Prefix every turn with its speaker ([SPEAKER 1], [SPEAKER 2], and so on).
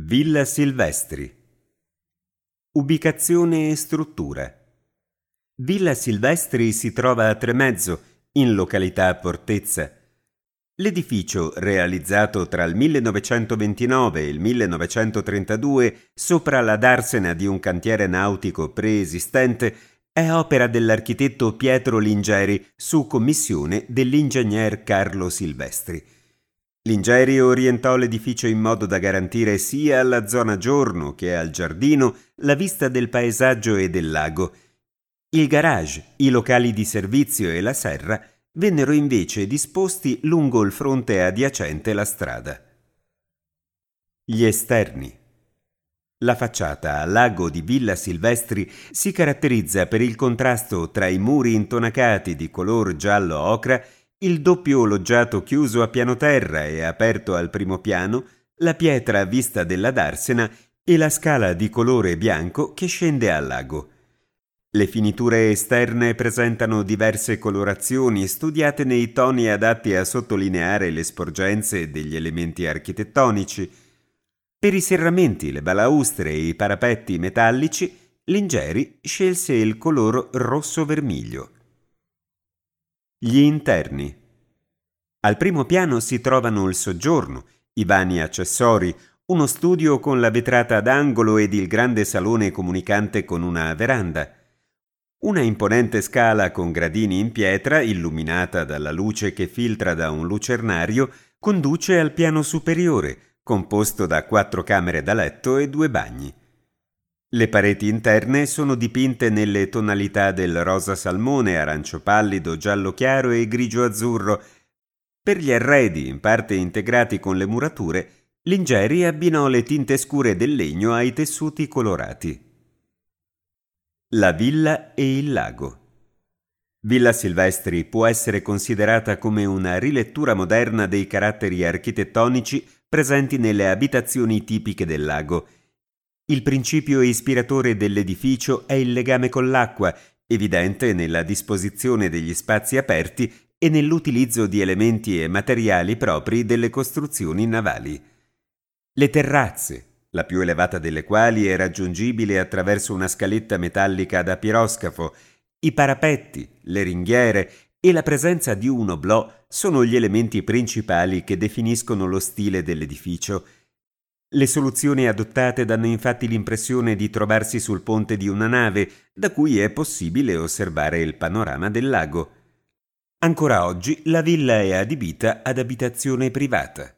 [SPEAKER 1] Villa Silvestri. Ubicazione e struttura. Villa Silvestri si trova a Tremezzo, in località Portezza. L'edificio, realizzato tra il 1929 e il 1932 sopra la darsena di un cantiere nautico preesistente, è opera dell'architetto Pietro Lingeri su commissione dell'ingegner Carlo Silvestri. Lingeri orientò l'edificio in modo da garantire sia alla zona giorno che al giardino la vista del paesaggio e del lago. Il garage, i locali di servizio e la serra vennero invece disposti lungo il fronte adiacente la strada. Gli esterni. La facciata a lago di Villa Silvestri si caratterizza per il contrasto tra i muri intonacati di color giallo ocra il doppio loggiato chiuso a piano terra e aperto al primo piano, la pietra a vista della darsena e la scala di colore bianco che scende al lago. Le finiture esterne presentano diverse colorazioni studiate nei toni adatti a sottolineare le sporgenze degli elementi architettonici. Per i serramenti, le balaustre e i parapetti metallici, Lingeri scelse il color rosso vermiglio. Gli interni. Al primo piano si trovano il soggiorno, i vani accessori, uno studio con la vetrata ad angolo ed il grande salone comunicante con una veranda. Una imponente scala con gradini in pietra, illuminata dalla luce che filtra da un lucernario, conduce al piano superiore, composto da quattro camere da letto e due bagni. Le pareti interne sono dipinte nelle tonalità del rosa salmone, arancio pallido, giallo chiaro e grigio azzurro. Per gli arredi, in parte integrati con le murature, Lingeri abbinò le tinte scure del legno ai tessuti colorati. La villa e il lago. Villa Silvestri può essere considerata come una rilettura moderna dei caratteri architettonici presenti nelle abitazioni tipiche del lago il principio ispiratore dell'edificio è il legame con l'acqua, evidente nella disposizione degli spazi aperti e nell'utilizzo di elementi e materiali propri delle costruzioni navali. Le terrazze, la più elevata delle quali è raggiungibile attraverso una scaletta metallica da piroscafo, i parapetti, le ringhiere e la presenza di un oblò sono gli elementi principali che definiscono lo stile dell'edificio le soluzioni adottate danno infatti l'impressione di trovarsi sul ponte di una nave, da cui è possibile osservare il panorama del lago. Ancora oggi la villa è adibita ad abitazione privata.